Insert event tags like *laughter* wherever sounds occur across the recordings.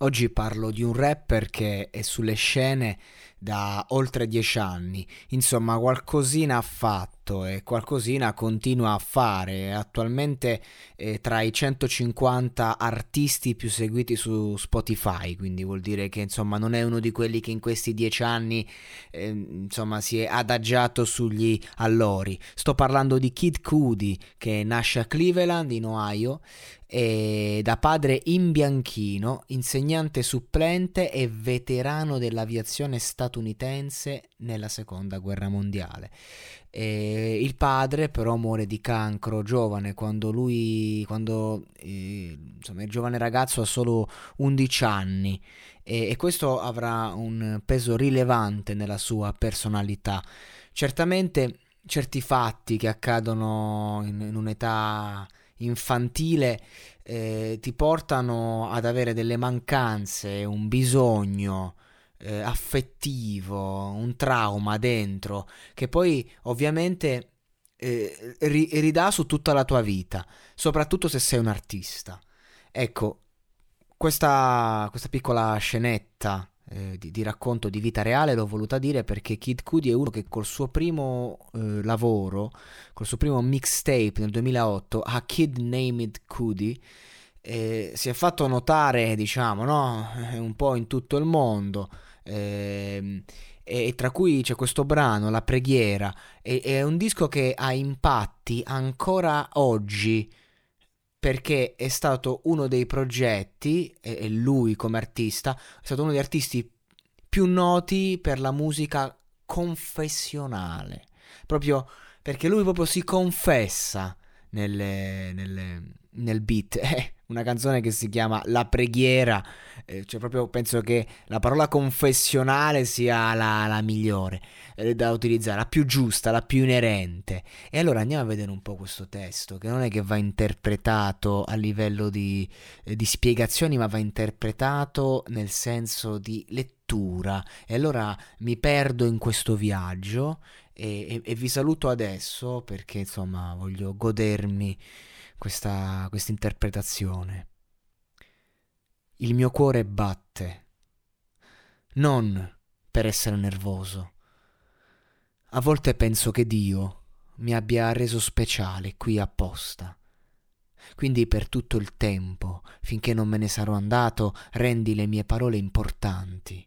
Oggi parlo di un rapper che è sulle scene da oltre dieci anni, insomma qualcosina ha fatto e qualcosina continua a fare, attualmente è tra i 150 artisti più seguiti su Spotify, quindi vuol dire che insomma non è uno di quelli che in questi dieci anni eh, insomma si è adagiato sugli allori. Sto parlando di Kid Cudi che nasce a Cleveland in Ohio e da padre imbianchino, insegnante supplente e veterano dell'aviazione statunitense nella seconda guerra mondiale. E il padre però muore di cancro giovane quando lui, quando eh, insomma il giovane ragazzo ha solo 11 anni e, e questo avrà un peso rilevante nella sua personalità. Certamente certi fatti che accadono in, in un'età infantile eh, ti portano ad avere delle mancanze, un bisogno eh, affettivo, un trauma dentro, che poi ovviamente eh, ri- ridà su tutta la tua vita, soprattutto se sei un artista. Ecco, questa, questa piccola scenetta eh, di, di, racconto di vita reale l'ho voluta dire perché Kid Cudi è uno che col suo primo eh, lavoro, col suo primo mixtape nel 2008, a Kid Named Cudi, eh, si è fatto notare, diciamo, no? un po' in tutto il mondo. Ehm, e tra cui c'è questo brano, La preghiera, è un disco che ha impatti ancora oggi perché è stato uno dei progetti, e lui come artista, è stato uno degli artisti più noti per la musica confessionale, proprio perché lui proprio si confessa nelle, nelle, nel beat. *laughs* Una canzone che si chiama La preghiera, eh, cioè proprio penso che la parola confessionale sia la, la migliore eh, da utilizzare, la più giusta, la più inerente. E allora andiamo a vedere un po' questo testo, che non è che va interpretato a livello di, eh, di spiegazioni, ma va interpretato nel senso di lettura. E allora mi perdo in questo viaggio e, e, e vi saluto adesso perché insomma voglio godermi questa, questa interpretazione. Il mio cuore batte, non per essere nervoso. A volte penso che Dio mi abbia reso speciale qui apposta. Quindi per tutto il tempo, finché non me ne sarò andato, rendi le mie parole importanti.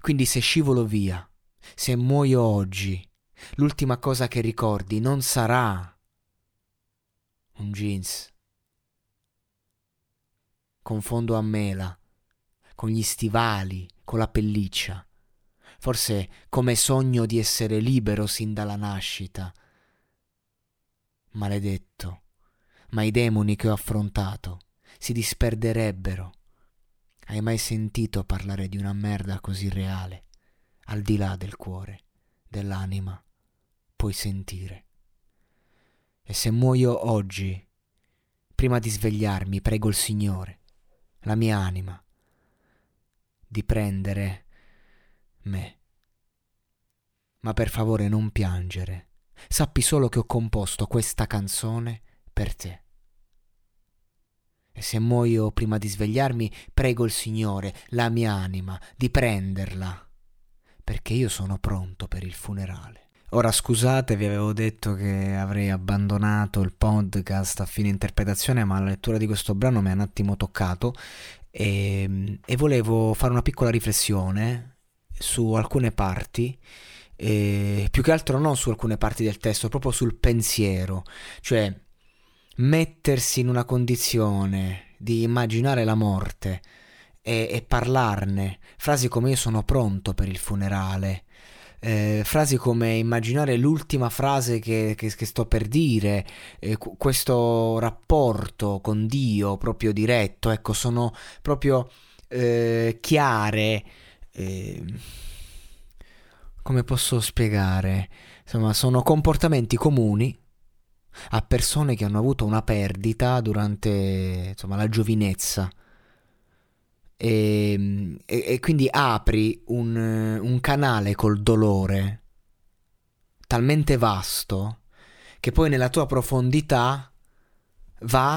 Quindi se scivolo via, se muoio oggi, l'ultima cosa che ricordi non sarà un jeans. Confondo a mela, con gli stivali, con la pelliccia. Forse come sogno di essere libero sin dalla nascita. Maledetto, ma i demoni che ho affrontato si disperderebbero. Hai mai sentito parlare di una merda così reale, al di là del cuore, dell'anima? Puoi sentire. E se muoio oggi, prima di svegliarmi, prego il Signore, la mia anima, di prendere me. Ma per favore non piangere. Sappi solo che ho composto questa canzone per te. E se muoio prima di svegliarmi, prego il Signore, la mia anima, di prenderla, perché io sono pronto per il funerale. Ora scusate, vi avevo detto che avrei abbandonato il podcast a fine interpretazione, ma la lettura di questo brano mi ha un attimo toccato. E, e volevo fare una piccola riflessione su alcune parti eh, più che altro non su alcune parti del testo, proprio sul pensiero, cioè mettersi in una condizione di immaginare la morte e, e parlarne, frasi come io sono pronto per il funerale, eh, frasi come immaginare l'ultima frase che, che, che sto per dire, eh, questo rapporto con Dio proprio diretto, ecco, sono proprio eh, chiare. Eh, come posso spiegare? Insomma, sono comportamenti comuni a persone che hanno avuto una perdita durante insomma, la giovinezza. E, e, e quindi apri un, un canale col dolore talmente vasto che poi nella tua profondità va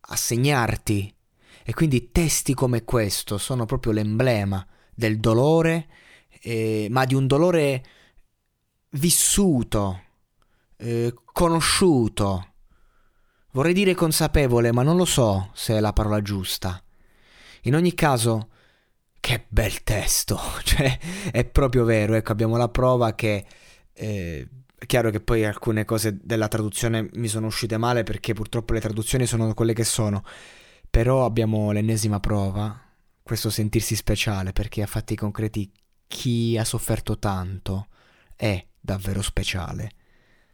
a segnarti. E quindi testi come questo sono proprio l'emblema del dolore eh, ma di un dolore vissuto, eh, conosciuto. Vorrei dire consapevole, ma non lo so se è la parola giusta. In ogni caso, che bel testo, *laughs* cioè è proprio vero, ecco abbiamo la prova che... Eh, è chiaro che poi alcune cose della traduzione mi sono uscite male perché purtroppo le traduzioni sono quelle che sono, però abbiamo l'ennesima prova, questo sentirsi speciale perché a fatti concreti chi ha sofferto tanto è davvero speciale.